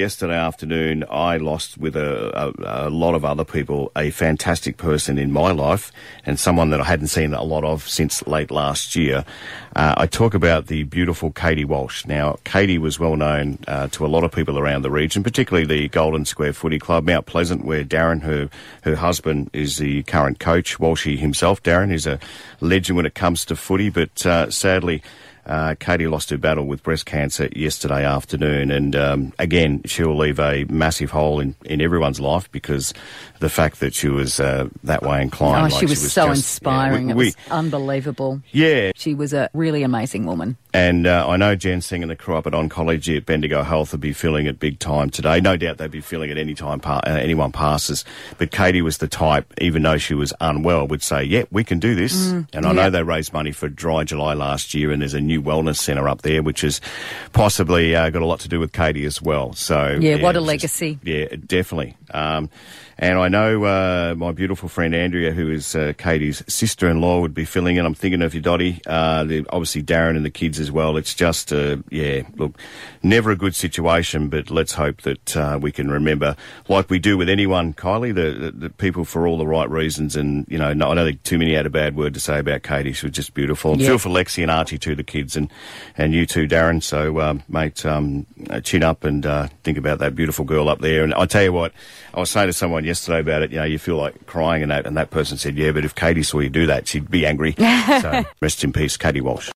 Yesterday afternoon, I lost with a, a, a, lot of other people a fantastic person in my life and someone that I hadn't seen a lot of since late last year. Uh, I talk about the beautiful Katie Walsh. Now, Katie was well known uh, to a lot of people around the region, particularly the Golden Square Footy Club, Mount Pleasant, where Darren, her, her husband, is the current coach. Walshy himself, Darren, is a legend when it comes to footy, but uh, sadly, uh, Katie lost her battle with breast cancer yesterday afternoon, and um, again, she'll leave a massive hole in, in everyone's life because the fact that she was uh, that way inclined. Oh, like she, was she was so just, inspiring. Yeah, we, it was unbelievable. Yeah. She was a really amazing woman. And uh, I know Jen Singh and the crew up at Oncology at Bendigo Health will be feeling it big time today. No doubt they'd be feeling it any time pa- uh, anyone passes. But Katie was the type, even though she was unwell, would say, "Yeah, we can do this." Mm, and I yeah. know they raised money for Dry July last year, and there's a new wellness centre up there, which has possibly uh, got a lot to do with Katie as well. So Yeah, what a it's just- legacy. yeah, definitely. Um, and I know uh, my beautiful friend Andrea, who is uh, Katie's sister-in-law, would be filling in. I'm thinking of you, Dottie. Uh, the, obviously, Darren and the kids as well. It's just, uh, yeah, look, never a good situation, but let's hope that uh, we can remember, like we do with anyone, Kylie, the, the, the people for all the right reasons. And, you know, no, I don't think too many had a bad word to say about Katie. She was just beautiful. And Yeah. feel for Lexi and Archie too, the kids, and, and you too, Darren. So, um, mate, um, uh, chin up and uh, think about that beautiful girl up there. And I tell you what, I was saying to someone yesterday about it, you know, you feel like crying and that, and that person said, yeah, but if Katie saw you do that, she'd be angry. so, rest in peace, Katie Walsh.